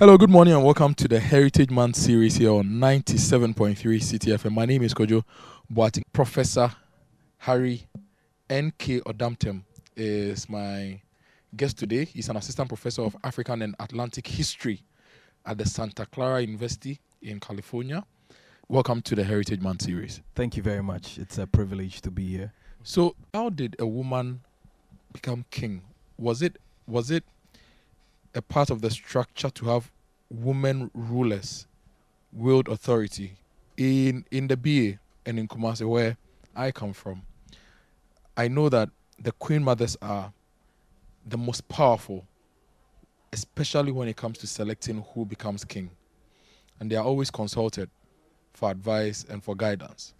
Hello, good morning, and welcome to the Heritage Month series here on 97.3 Citi FM. My name is Kojo Boateng. Professor Harry N.K. Odamtten is my guest today. He's an assistant professor of African and Atlantic history at the Santa Clara University in California. Welcome to the Heritage Month series. Thank you very much. It's a privilege to be here. So, how did a woman become king? Was it was it a part of the structure to have women rulers wield authority in in the BA and in Kumasi where I come from? I know that the queen mothers are the most powerful, especially when it comes to selecting who becomes king, and they are always consulted for advice and for guidance.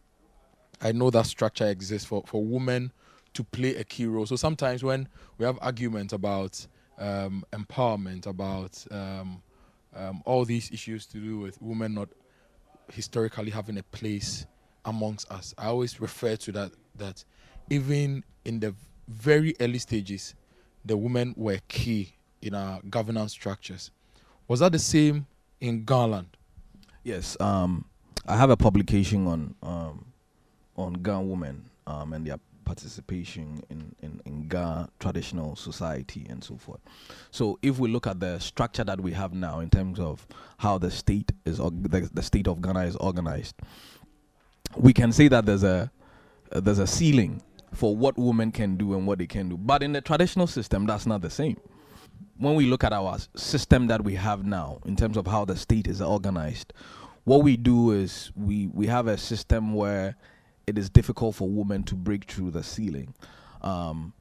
I know that structure exists for, for women to play a key role. So sometimes when we have arguments about um, empowerment, about um, um, all these issues to do with women not historically having a place amongst us, I always refer to that that even in the very early stages, the women were key in our governance structures. Was that the same in Ga land? Yes, um, I have a publication on um, on Ga women um, and their participation in, in, in Ga traditional society and so forth. So if we look at the structure that we have now in terms of how the state is the, the state of Ghana is organized, we can say that there's a uh, there's a ceiling for what women can do and what they can do. But in the traditional system, that's not the same. When we look at our system that we have now in terms of how the state is organized, what we do is we we have a system where it is difficult for women to break through the ceiling. Um,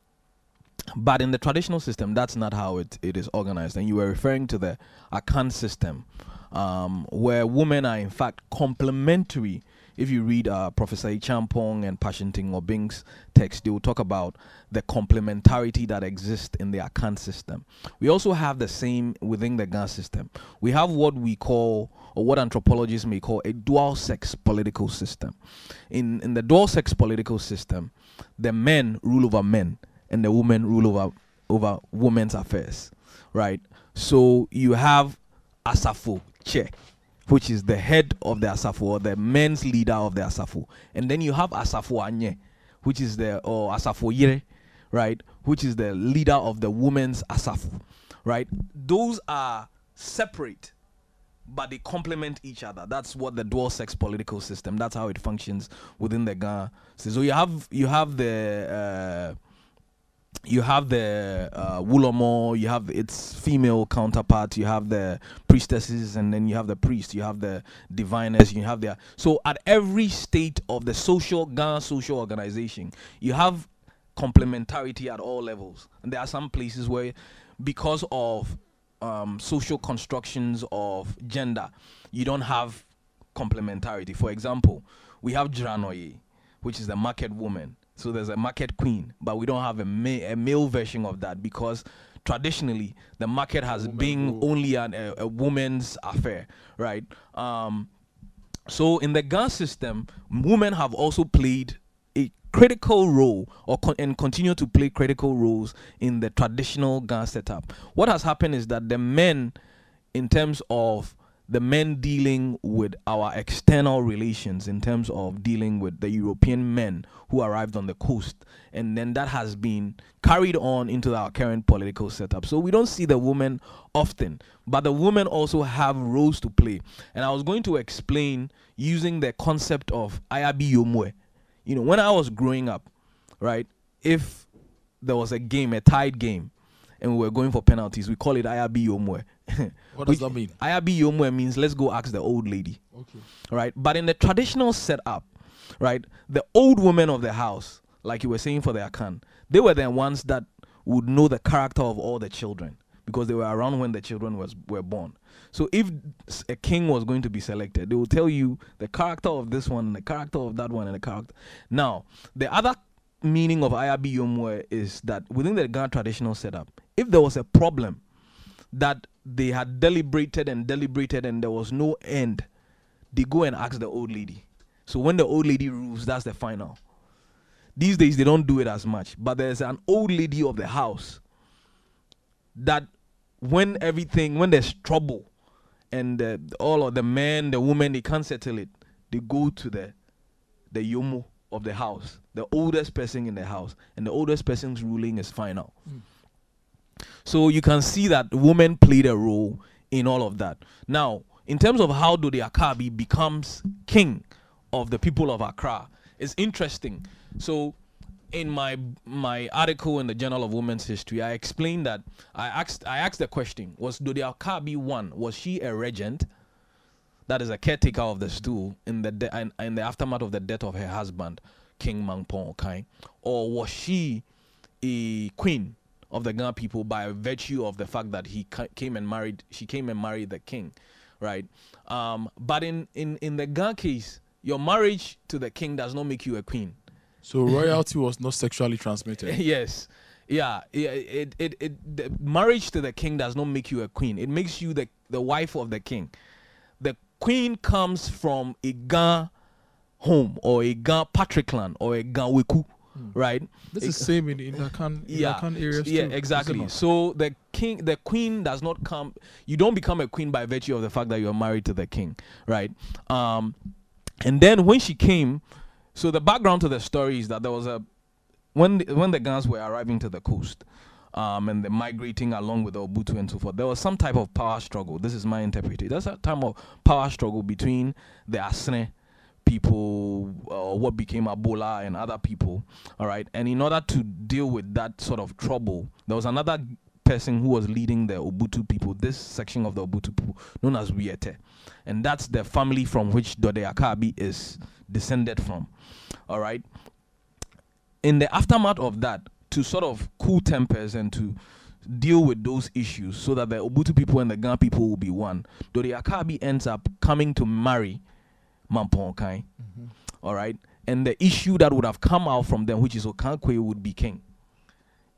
but in the traditional system, that's not how it, it is organized. And you were referring to the Akan system, um, where women are in fact complementary. If you read uh, Professor Champong and Pashington Obeng's text, they will talk about the complementarity that exists in the Akan system. We also have the same within the Ga system. We have what we call or what anthropologists may call a dual sex political system. In, in the dual sex political system, the men rule over men and the women rule over, over women's affairs, right? So you have Asafo Che, which is the head of the Asafo or the men's leader of the Asafo. And then you have Asafo Anye, which is the, or Asafo Yere, right? Which is the leader of the women's Asafo, right? Those are separate but they complement each other. That's what the dual sex political system. That's how it functions within the Ghana. So you have you have the uh, you have the uh, Wulomo, you have its female counterpart, you have the priestesses, and then you have the priest, you have the diviners, you have the so at every state of the social Ghana social organization, you have complementarity at all levels. And there are some places where because of um, social constructions of gender, you don't have complementarity. For example, we have Dranoye, which is the market woman. So there's a market queen, but we don't have a, ma- a male version of that because traditionally the market has Woman been only an, a, a, woman's affair, right? Um, so in the gun system, women have also played a critical role or con- and continue to play critical roles in the traditional Ghana setup. What has happened is that the men, in terms of the men dealing with our external relations, in terms of dealing with the European men who arrived on the coast, and then that has been carried on into our current political setup. So we don't see the women often, but the women also have roles to play. And I was going to explain using the concept of Ayabi Yomwe you know, when I was growing up, right, if there was a game, a tied game, and we were going for penalties, we call it Ayabi Yomwe. what does that mean? Ayabi Yomwe means let's go ask the old lady. Okay. Right? But in the traditional setup, right, the old women of the house, like you were saying for the Akan, they were the ones that would know the character of all the children because they were around when the children was were born. So if a king was going to be selected, they will tell you the character of this one, and the character of that one, and the character. Now, the other meaning of Ayabi Yomwe is that within the Ghana traditional setup, if there was a problem that they had deliberated and deliberated and there was no end, they go and ask the old lady. So when the old lady rules, that's the final. These days they don't do it as much, but there's an old lady of the house that when everything, when there's trouble, and all of the men, the women, they can't settle it. They go to the the yomo of the house, the oldest person in the house, and the oldest person's ruling is final. Mm. So you can see that women played a role in all of that. Now, in terms of how Dodi Akabi becomes king of the people of Accra, it's interesting. So in my my article in the Journal of Women's History, I explained that I asked I asked the question: Was Dodi Akabi one? Was she a regent? That is a caretaker of the stool in the de- in, the aftermath of the death of her husband, King Mampong Okai, or was she a queen of the Ghana people by virtue of the fact that he ca- came and married? She came and married the king, right? Um, but in in in the Ghana case, your marriage to the king does not make you a queen. So royalty was not sexually transmitted. yes. Yeah, yeah, it, it, it, the marriage to the king does not make you a queen. It makes you the, the wife of the king. The queen comes from a Ga home or a Ga patriclan or a Ga weku, right? This It- is same in in Akan, yeah, Akan areas yeah, too, exactly. So the king, the queen does not come. You don't become a queen by virtue of the fact that you are married to the king, right? Um, and then when she came, so the background to the story is that there was a when the, when the guns were arriving to the coast. Um, and they're migrating along with the Obutu and so forth. There was some type of power struggle. This is my interpretation. There's a time of power struggle between the Asere people, or what became Abola and other people. All right. And in order to deal with that sort of trouble, there was another person who was leading the Obutu people, this section of the Obutu people, known as Wiete. And that's the family from which Dode Akabi is descended from. All right. In the aftermath of that, to sort of cool tempers and to deal with those issues so that the Obutu people and the Ghana people will be one, Dode Akabi ends up coming to marry Mampong Okai. Mm-hmm. All right. And the issue that would have come out from them, which is Okankwe, would be king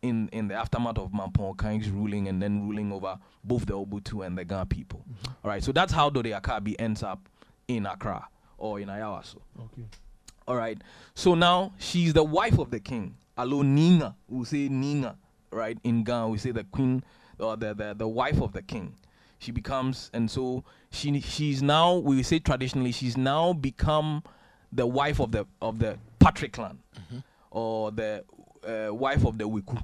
in, in the aftermath of Mampong Okai's ruling and then ruling over both the Obutu and the Ghana people. Mm-hmm. All right. So that's how Dode Akabi ends up in Accra or in Ayawaso. Okay. All right. So now she's the wife of the king. Alo Ninga. We say Ninga, right? In Ghana, we say the queen or the, the, the wife of the king. She becomes, and so she she's now we say traditionally she's now become the wife of the of the patriclan or the uh, wife of the Wiku.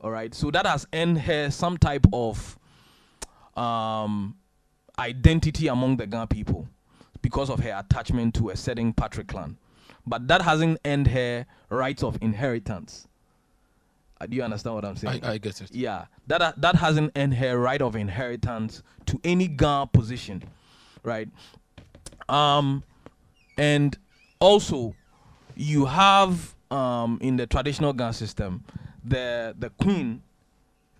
All right. So that has earned her some type of um, identity among the Ghana people because of her attachment to a certain patriclan. But that hasn't earned her rights of inheritance. Uh, do you understand what I'm saying? I, I get it. yeah, that ha- that hasn't earned her right of inheritance to any Ghana position, right? Um, and also you have um in the traditional Ghana system the the queen,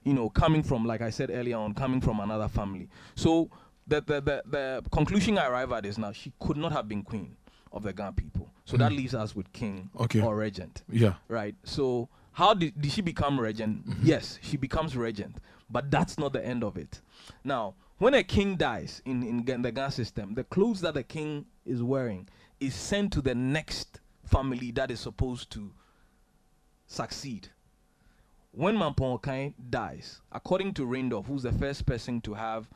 you know, coming from like I said earlier on, coming from another family. So the the the, the conclusion I arrive at is now she could not have been queen of the Ghana people. So that Mhm. leaves us with king Okay. or regent Yeah. right? So how did, did she become regent? Yes, she becomes regent, but that's not the end of it. Now, when a king dies in, in the Ghana system, the clothes that the king is wearing is sent to the next family that is supposed to succeed. When Mampong Okai dies, according to Reindorf, who's the first person to have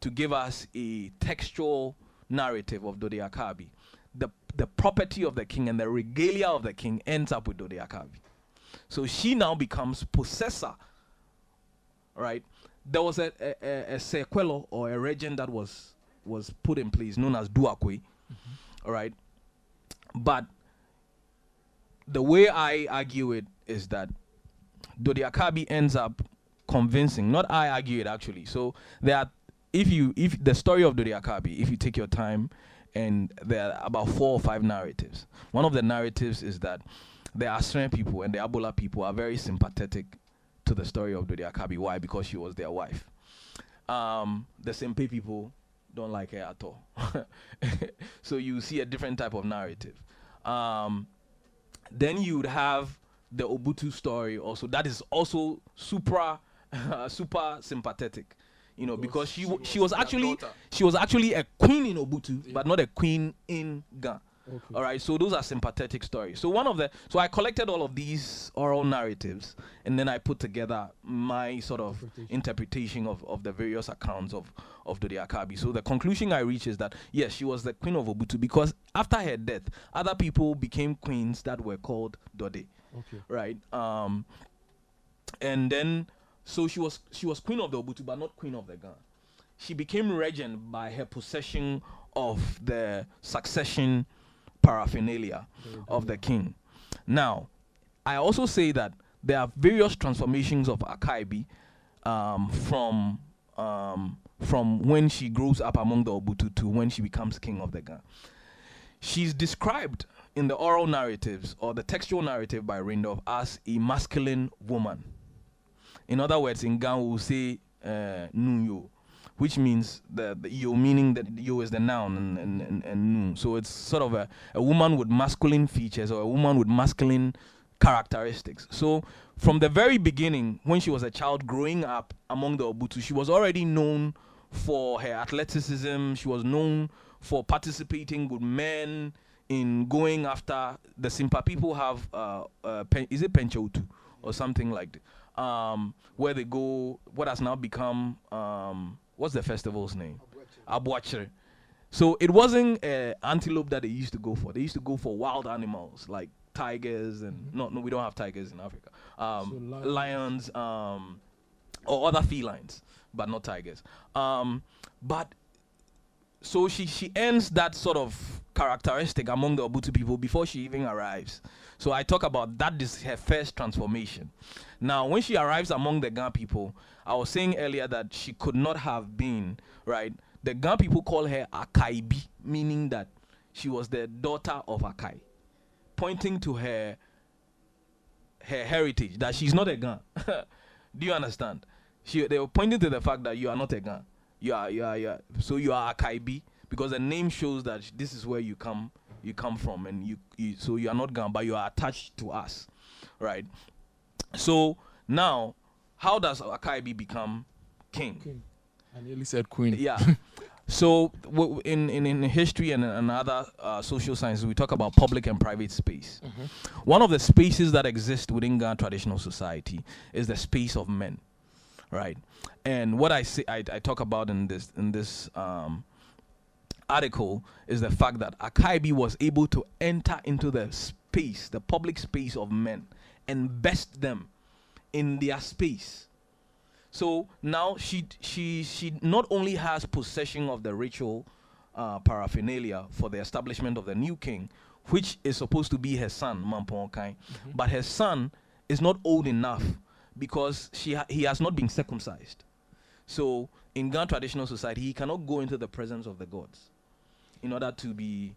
to give us a textual narrative of Dode Akabi, the, the property of the king and the regalia of the king ends up with Dode Akabi. So she now becomes possessor. Right? There was a, a, a, a sequelo or a regent that was was put in place known as Duakwe. All right. But the way I argue it is that Dodi Akabi ends up convincing. Not I argue it actually. So there if you if the story of Dodi Akabi, if you take your time and there are about four or five narratives. One of the narratives is that the Asere people and the Abola people are very sympathetic to the story of Dodi Akabi. Why? Because she was their wife. Um, the Sempe people don't like her at all. so you see a different type of narrative. Um, then you would have the Obutu story also. That is also super, super sympathetic. You know, because she wa- she was actually she was actually a queen in Obutu, but not a queen in Ghana. All right, so those are sympathetic stories. So one of the so I collected all of these oral narratives and then I put together my sort of Interpretation. interpretation of, of the various accounts of of Dodi Akabi. So the conclusion I reach is that yes, she was the queen of Obutu because after her death, other people became queens that were called Dode, Okay. right? Um, and then so she was she was queen of the Obutu, but not queen of the Gan. She became regent by her possession of the succession paraphernalia of the king. Now, I also say that there are various transformations of Akaibi um, from um, from when she grows up among the Obutu to when she becomes king of the Ga. She's described in the oral narratives or the textual narrative by Reindorf as a masculine woman. In other words, in Ga, we will say uh, Nuyo, which means the, the yo meaning that yo is the noun and, and, and, and nu. So it's sort of a, a woman with masculine features or a woman with masculine characteristics. So from the very beginning, when she was a child growing up among the Obutu, she was already known for her athleticism. She was known for participating with men in going after the Simpa people have uh, uh pen, is it Penchotu or something like that, um, where they go what has now become um, what's the festival's name? Abuachere. So it wasn't uh, antelope that they used to go for. They used to go for wild animals like tigers and no, no, we don't have tigers in Africa. Um, So lions, um, or other felines, but not tigers. Um, but so she she ends that sort of characteristic among the Obutu people before she even arrives. So I talk about that is her first transformation. Now, when she arrives among the Ga people, I was saying earlier that she could not have been right. The Ga people call her Akaibi, meaning that she was the daughter of Akai, pointing to her her heritage that she's not a Ga. Do you understand? She they were pointing to the fact that you are not a Ga. You are you are, you are so you are Akaibi because the name shows that this is where you come you come from and you, you so you are not gone but you are attached to us, right? So now, how does Akaibi become king? King. I nearly said queen. Yeah. so w- in, in in history and in other uh, social sciences, we talk about public and private space. One of the spaces that exist within Ghana traditional society is the space of men, right? And what I say, I, I talk about in this in this um, article is the fact that Akaibi was able to enter into the space, the public space of men, and best them in their space. So now she she she not only has possession of the ritual uh, paraphernalia for the establishment of the new king, which is supposed to be her son Mampong Okai, but her son is not old enough because she ha- he has not been circumcised. So in Ghana traditional society, he cannot go into the presence of the gods in order to be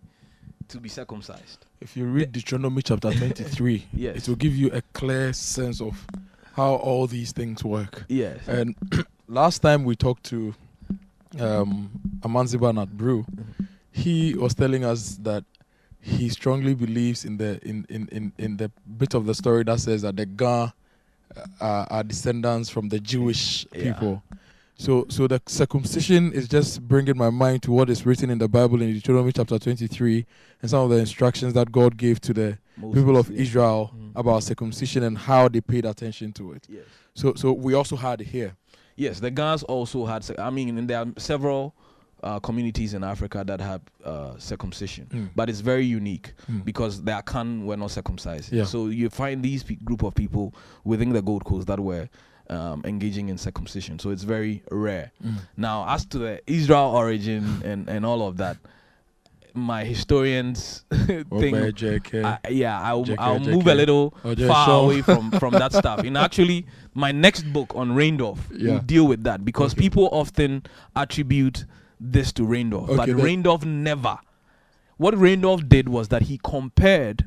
to be circumcised. If you read Deuteronomy chapter 23, Yes. it will give you a clear sense of how all these things work. Yes. And last time we talked to um, Amanzeba Nat Brew, he was telling us that he strongly believes in the in, in, in, in the bit of the story that says that the uh, are, are descendants from the Jewish Yeah. people. So so the circumcision is just bringing my mind to what is written in the Bible in Deuteronomy chapter 23 and some of the instructions that God gave to the people of yeah. Israel Mm. about circumcision and how they paid attention to it. Yes. So so we also had it here. Yes, the Ghans also had. I mean, there are several uh, communities in Africa that have uh, circumcision, Mm. but it's very unique Mm. because the Akan were not circumcised. Yeah. So you find these pe- group of people within the Gold Coast that were um, engaging in circumcision. So it's very rare. Mm. Now, as to the Israel origin and and all of that, my historians JK. I, yeah, I'll, JK, I'll move a little Oje far away from, from that stuff. And actually, my next book on Reindorf Yeah. will deal with that because Okay. people often attribute this to Reindorf, but Okay, then- Reindorf never. What Reindorf did was that he compared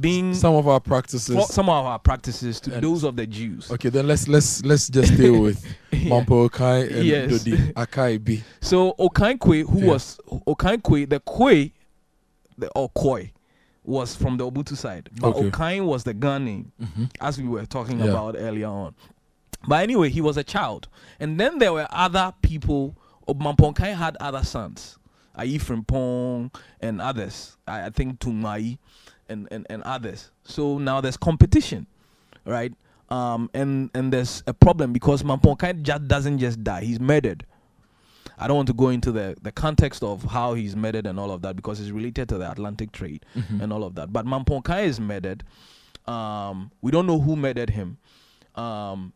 being some of our practices. some of our practices to those of the Jews. okay, then let's let's let's just deal with Yeah. Mampong Okai and Yes. Dodi Akaibi. So Okankwe, who Yeah. was Okankwe, the Kwe, the or Koi, was from the Obutu side, but Okay. Okain was the Gun name. Mm-hmm. as we were talking Yeah. about earlier on. But anyway, he was a child. And then there were other people. Mampong Okai had other sons. Frimpong and others. I, I think Tumai and, and, and others. So now there's competition, right? Um, and, and there's a problem because Mampong Okai just doesn't just die, he's murdered. I don't want to go into the, the context of how he's murdered and all of that because it's related to the Atlantic trade Mhm. and all of that. But Mampong Okai is murdered. Um, we don't know who murdered him. Um,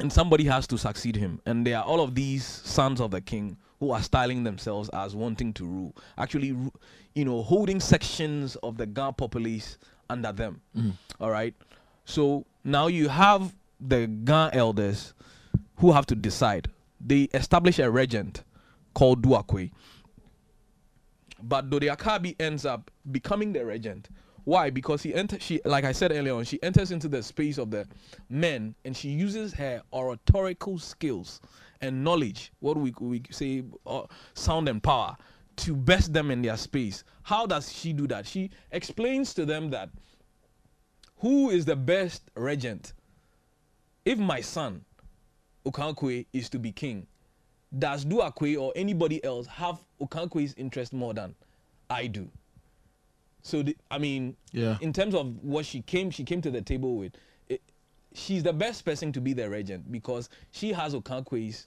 and somebody has to succeed him. And there are all of these sons of the king who are styling themselves as wanting to rule. Actually, you know, holding sections of the Ga populace under them. Mhm. All right. So now you have the Ga elders who have to decide. They establish a regent called Duakwe. But Dode Akabi ends up becoming the regent. Why? Because he enter she like I said earlier on, she enters into the space of the men and she uses her oratorical skills and knowledge, what we we say uh, sound and power, to best them in their space. How does she do that? She explains to them that who is the best regent? If my son Okankwe is to be king, does Duakwe or anybody else have Okankwe's interest more than I do? So the, I mean, Yeah. in terms of what she came, she came to the table with. It, she's the best person to be the regent because she has Okankwe's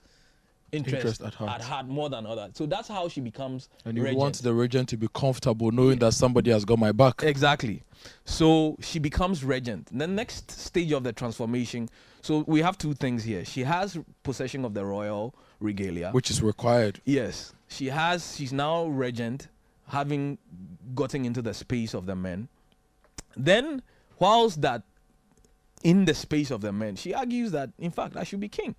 interest, Interest at heart. more than others. So that's how she becomes And you regent. want the regent to be comfortable knowing that somebody has got my back. Exactly. So she becomes regent. The next stage of the transformation. So we have two things here. She has possession of the royal regalia. Which is required. yes, she has. She's now regent, having gotten into the space of the men. Then, whilst that in the space of the men, she argues that in fact I should be king,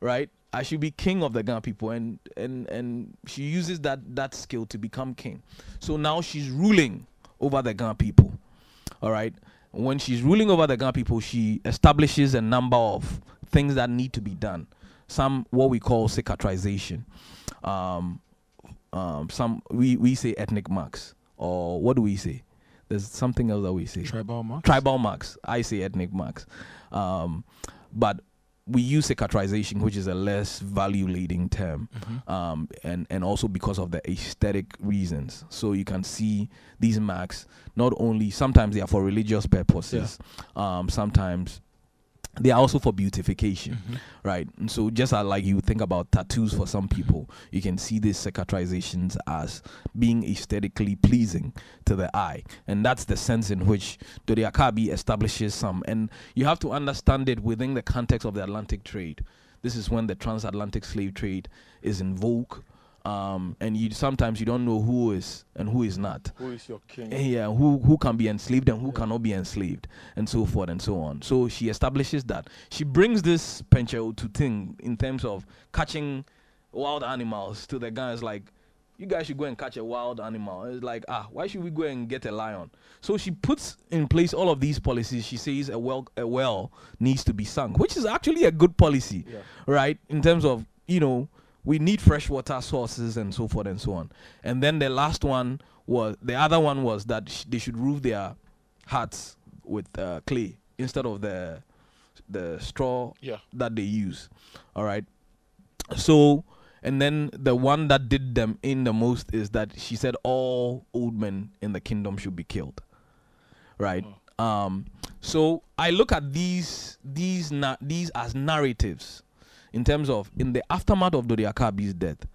right? I should be king of the Ghana people, and and and she uses that that skill to become king. So now she's ruling over the Ghana people, all right. When she's ruling over the Ghana people, she establishes a number of things that need to be done. Some what we call cicatrization. Um, um, some we we say ethnic marks, or what do we say? There's something else that we say Tribal marks. tribal marks. I say ethnic marks. Um, but we use cicatrization, which is a less value leading term, Mhm. um, and, and also because of the aesthetic reasons. So you can see these marks not only sometimes they are for religious purposes, um, sometimes they are also for beautification Mhm. right? And so just like you think about tattoos for some people, you can see these cicatrizations as being aesthetically pleasing to the eye, and that's the sense in which Dode Akabi establishes some. And you have to understand it within the context of the Atlantic trade. This is when the transatlantic slave trade is in vogue. Um, and you sometimes you don't know who is and who is not Who is your king? Eh, yeah, who who can be enslaved and who Yeah. cannot be enslaved, and so forth and so on. So she establishes that she brings this penchel to thing in terms of catching wild animals to the guys like. You guys should go and catch a wild animal. It's like, ah, why should we go and get a lion? So she puts in place all of these policies. She says a well, a well needs to be sunk, which is actually a good policy Yeah. right? In terms of, you know, we need freshwater sources and so forth and so on. And then the last one was the other one was that sh- they should roof their huts with uh, clay instead of the the straw Yeah. that they use. All right. So, and then the one that did them in the most is that she said all old men in the kingdom should be killed. Right. Um. So I look at these these na- these as narratives in terms of in the aftermath of Dodi Akabi's death.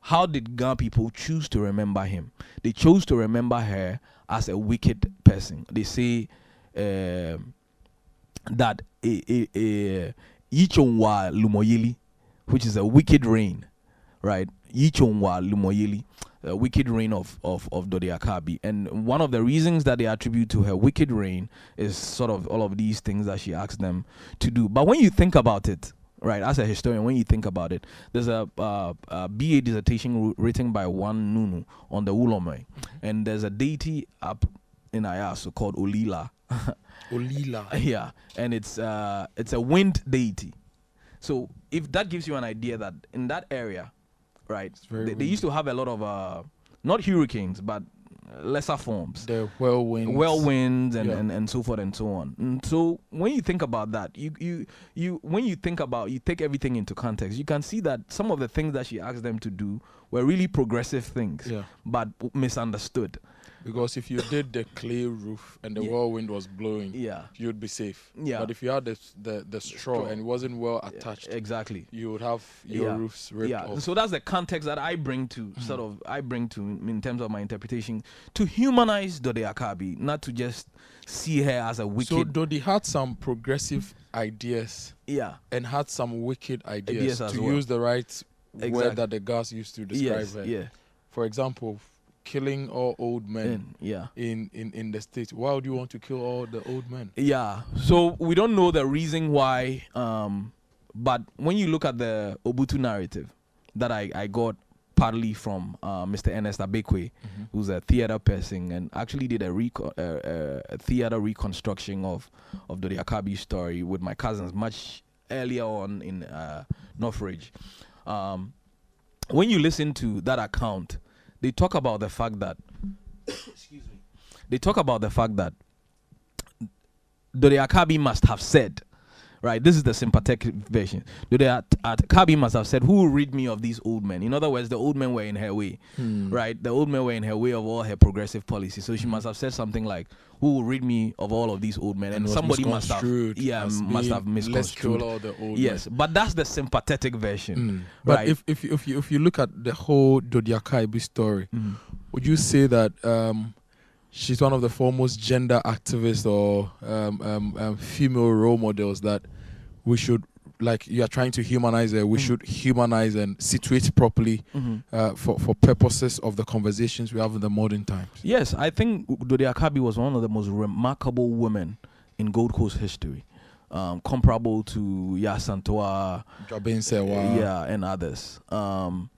How did Ghana people choose to remember him? They chose to remember her as a wicked person. They say um, that Yichonwa Lumoyili, which is a wicked reign, right? Yichonwa Lumoyili, a wicked reign of, of, of Dodi. And one of the reasons that they attribute to her wicked reign is sort of all of these things that she asked them to do. But when you think about it, right, as a historian, when you think about it, there's a, uh, a BA dissertation written by one Nunu on the Ulome, and there's a deity up in Ayasu called Olila. Olila. yeah, and it's uh, it's a wind deity. So if that gives you an idea that in that area, right, they, they used to have a lot of uh, not hurricanes, but lesser forms The whirlwind. whirlwinds and, Yeah. and, and so forth and so on. And so when you think about that, you, you you when you think about you take everything into context, you can see that some of the things that she asked them to do were really progressive things, Yeah. but misunderstood. Because if you did the clay roof and the Yeah. whirlwind was blowing, Yeah. you'd be safe. Yeah. But if you had the the, the straw straw. and it wasn't well attached, Exactly. you would have your Yeah. roofs ripped yeah. off. So that's the context that I bring to hmm. sort of I bring to in terms of my interpretation to humanize Dode Akabi, not to just see her as a wicked. So Dodi had some progressive ideas yeah. and had some wicked ideas, Ideas as to well. use the right Exactly. word that the guys used to describe Yes. her. Yeah. For example, killing all old men And, yeah. in, in, in the states. Why would you want to kill all the old men? Yeah. So we don't know the reason why, um, but when you look at the Obutu narrative that I, I got partly from uh, Mr. Ernest Abekwe, who's a theater person and actually did a, reco- uh, uh, a theater reconstruction of, of the Akabi story with my cousins much earlier on in uh, Northridge. Um, when you listen to that account, they talk about the fact that, excuse me, they talk about the fact that Dode Akabi must have said, right? This is the sympathetic version. Dode At- Akabi must have said, Who will rid me of these old men? In other words, the old men were in her way, right? The old men were in her way of all her progressive policies. So she must have said something like, Who will rid me of all of these old men? And, was somebody must have, misconstrued yeah, must have Let's misconstrued. kill all the old Yes, but that's the sympathetic version. men. Mm. But Right. if, if, you- if, you, if you look at the whole Dodi Akaibi story, Mhm. would you say that um, she's one of the foremost gender activists or um, um, um, female role models that we should like you are trying to humanize her we Mm. should humanize and situate properly Mhm. uh, for, for purposes of the conversations we have in the modern times Yes, I think dodi Akabi was one of the most remarkable women in Gold Coast history, um, comparable to Yaa Asantewaa, Jabin Sewa. yeah, and others. Um,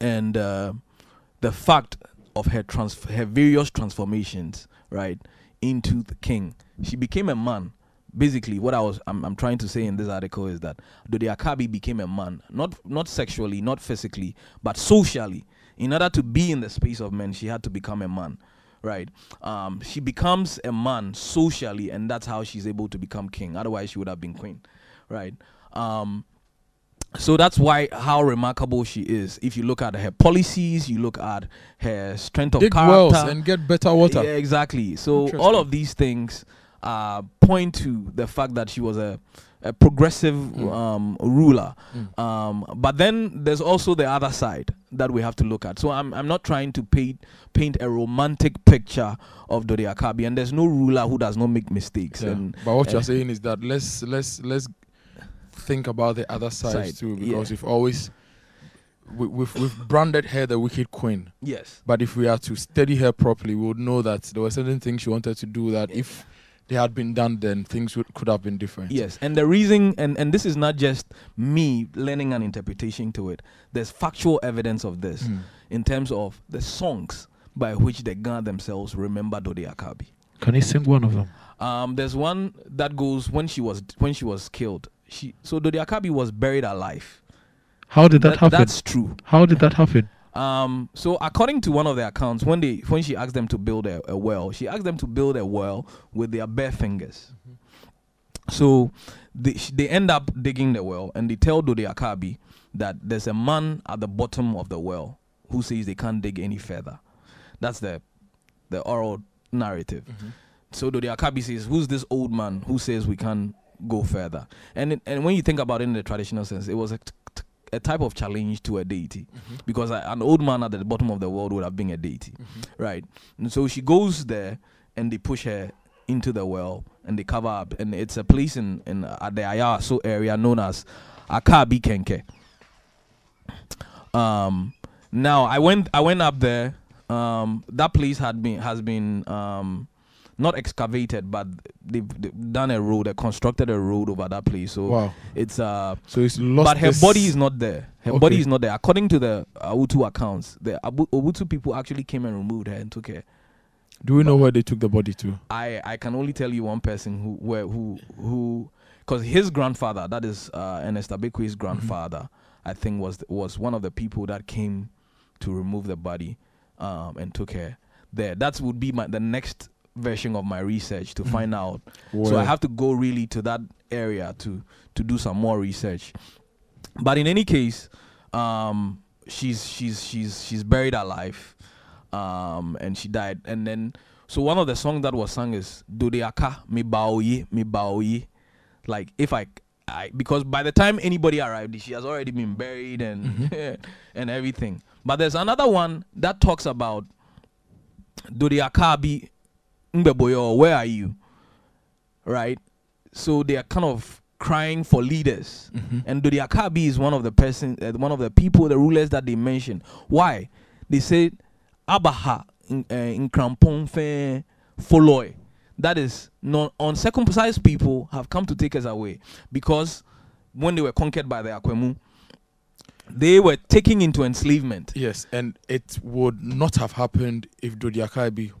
and uh, the fact of her trans- her various transformations, right, into the king, she became a man. Basically, what I was I'm, I'm trying to say in this article is that Dode Akabi became a man, not not sexually, not physically, but socially. In order to be in the space of men, she had to become a man, right? Um, she becomes a man socially, and that's how she's able to become king. Otherwise, she would have been queen, right? Um, so that's why how remarkable she is. If you look at her policies, you look at her strength of dig character, wells and get better water yeah, exactly. So all of these things uh, point to the fact that she was a, a progressive Mm. um, ruler. Mm. Um, but then there's also the other side that we have to look at. So I'm I'm not trying to paint paint a romantic picture of Dode Akabi, and there's no ruler who does not make mistakes. Yeah. And but what uh, you're saying is that let's let's let's think about the other side, Side, too yeah. because we've always we, we've we've branded her the wicked queen yes, But if we are to study her properly, we would know that there were certain things she wanted to do that if they had been done, then things would, could have been different. Yes, and the reason, and, and this is not just me lending an interpretation to it. There's factual evidence of this Mm. in terms of the songs by which the Ghana themselves remember Dode Akabi. Can you sing one of them? Um, there's one that goes when she was when she was killed. She so Dode Akabi was buried alive. How did that, happen? That's true. How did that happen? Um, so according to one of the accounts, when they when she asked them to build a, a well, she asked them to build a well with their bare fingers. So they they end up digging the well, and they tell Dode Akabi that there's a man at the bottom of the well who says they can't dig any further. That's the the oral narrative. So Dode Akabi says, "Who's this old man who says we can't go further?" And it, and when you think about it in the traditional sense, it was a, a type of challenge to a deity because a- an old man at the bottom of the world would have been a deity, right? And so she goes there, and they push her into the well, and they cover up, and it's a place in in uh, the Ayaso area known as Akabi Kenke. Um, now I went I went up there. Um, that place had been has been um not excavated, but they've, they've done a road, they constructed a road over that place. So Wow. it's uh So it's lost. but her body is not there. Her body is not there. According to the Utu accounts, the Obutu people actually came and removed her and took her. Do we know where they took the body to? I, I can only tell you one person who where who who because his grandfather, that is uh, Ernest Abekwe's grandfather, I think was was one of the people that came to remove the body um, and took her. there. That would be my the next version of my research to Mm. find out. So I have to go really to that area to to do some more research. But in any case, um, she's she's she's she's buried alive, um, and she died. And then so one of the songs that was sung is Dodeaka mi baoye mi baoye, like if I. I, because by the time anybody arrived, she has already been buried and and everything. But there's another one that talks about Dodeaka Mbeboyo, where are you? Right? So they are kind of crying for leaders. Mhm. And Dodi Akabi is one of the person, uh, one of the people, the rulers that they mention. Why? They say Abaha in uh, in Foloi. That is non uncircumcised people have come to take us away because when they were conquered by the Akwamu, they were taken into enslavement. Yes, and it would not have happened if Dodiakabi.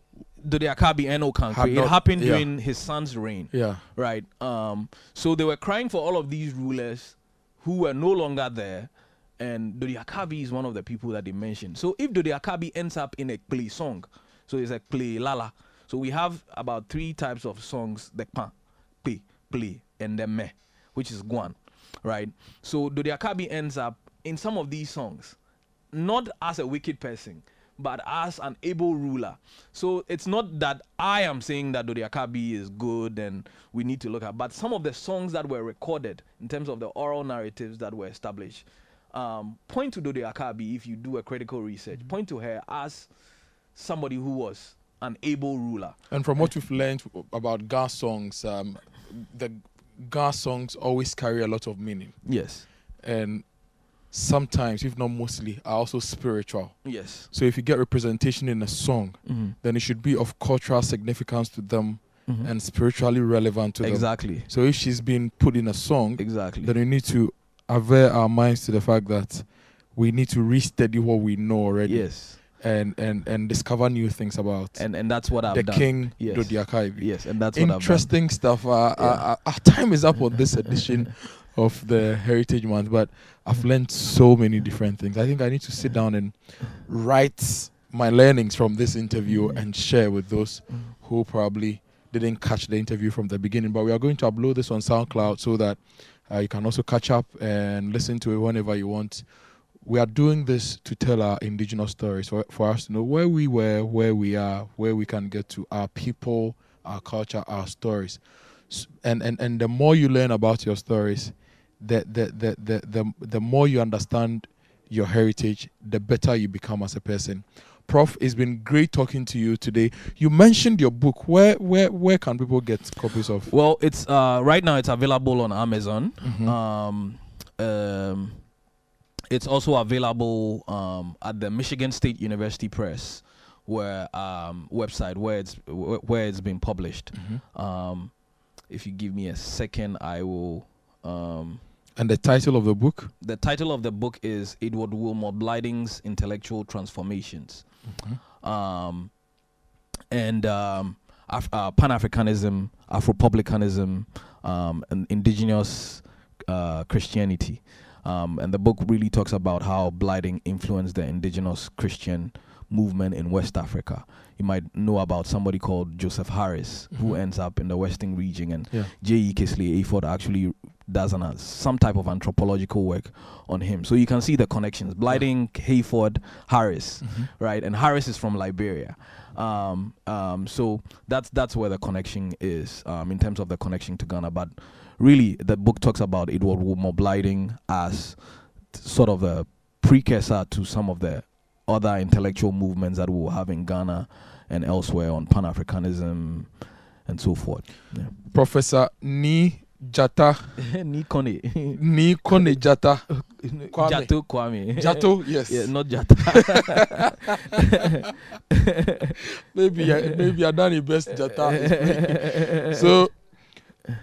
Dodi Akabi and Okankwe. Had It not- happened yeah. during his son's reign. Yeah. right um so they were crying for all of these rulers who were no longer there and Dodi Akabi is one of the people that they mentioned so if Dodi Akabi ends up in a play song so it's a play lala so we have about three types of songs the pa play play and the me which is guan right so Dodi Akabi ends up in some of these songs not as a wicked person, but as an able ruler. So it's not that I am saying that Dodi Akabi is good and we need to look at, but some of the songs that were recorded in terms of the oral narratives that were established um, point to Dodi Akabi if you do a critical research. Point to her as somebody who was an able ruler. And from what we've learned about Ga songs, um, the Ga songs always carry a lot of meaning. Yes. And sometimes, if not mostly, are also spiritual. Yes. So if you get representation in a song, Mm-hmm. then it should be of cultural significance to them Mhm. and spiritually relevant to them. Exactly. So if she's been put in a song, Exactly. then we need to avert our minds to the fact that we need to restudy what we know already yes. and, and, and discover new things about And and that's what I've the done. King Yes. Dodiakaibi. Yes, and that's what I've done. Interesting stuff. Uh, Yeah. uh, our time is up on this edition of the Heritage Month, but I've learned so many different things. I think I need to sit down and write my learnings from this interview and share with those who probably didn't catch the interview from the beginning. But we are going to upload this on SoundCloud so that uh, you can also catch up and listen to it whenever you want. We are doing this to tell our indigenous stories for, for us to know where we were, where we are, where we can get to, our people, our culture, our stories. And, and, and the more you learn about your stories, the, the, the, the, the, the more you understand your heritage, the better you become as a person. Prof, it's been great talking to you today. You mentioned your book. Where where where can people get copies of? Well, it's uh right now it's available on Amazon. Mhm. Um, um, it's also available um at the Michigan State University Press, where um website where it's where it's been published. Mhm. Um, if you give me a second, I will. Um, And the title of the book? the title of the book is Edward Wilmot Blyden's Intellectual Transformations. Um, and um, Af- uh, Pan Africanism, Afropublicanism, um, and indigenous uh, Christianity. Um, and the book really talks about how Blyden influenced the indigenous Christian movement in West Africa. You might know about somebody called Joseph Harris, who Mhm. ends up in the Western region, and Yeah. J.E. Casely Hayford actually does an, uh, some type of anthropological work on him. So you can see the connections. Blyden, Hayford, Harris, right? And Harris is from Liberia. Um, um, so that's that's where the connection is um, in terms of the connection to Ghana. But really, the book talks about Edward Wilmot Blyden as t- sort of a precursor to some of the other intellectual movements that we'll have in Ghana and elsewhere on Pan Africanism and so forth. Yeah. Professor Ni Jata Nikone. Ni Kone Jata Kwame. Jato Kwame. Jato, yes. yeah, not Jata. maybe I- maybe I done the best Jata. so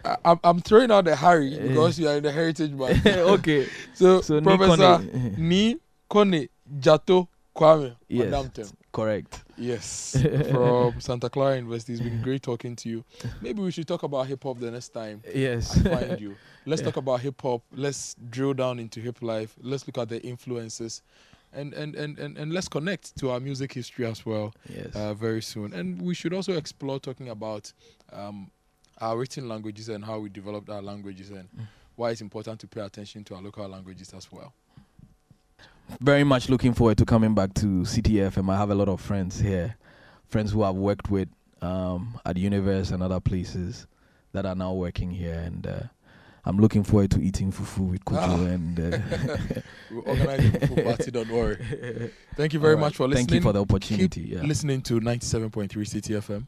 I, I'm I'm throwing out the Harry because you are in the heritage month. okay. So, So Professor Nikone. Ni Kone Jato Kwame Yes. Madam Tem. Correct. Yes, from Santa Clara University. It's been great talking to you. Maybe we should talk about hip hop the next time Yes. I find you. Let's Yeah. talk about hip hop. Let's drill down into hip life. Let's look at the influences and, and, and, and, and let's connect to our music history as well Yes. uh, very soon. And we should also explore talking about um, our written languages and how we developed our languages and Mm. why it's important to pay attention to our local languages as well. Very much looking forward to coming back to Citi FM. I have a lot of friends here, friends who I've worked with um, at Universe and other places that are now working here, and uh, I'm looking forward to eating fufu with Kojo. Ah. And uh, We'll organize a full party, don't worry. Thank you very right. much for listening. Thank you for the opportunity. Keep yeah. listening to 97.3 CTFM.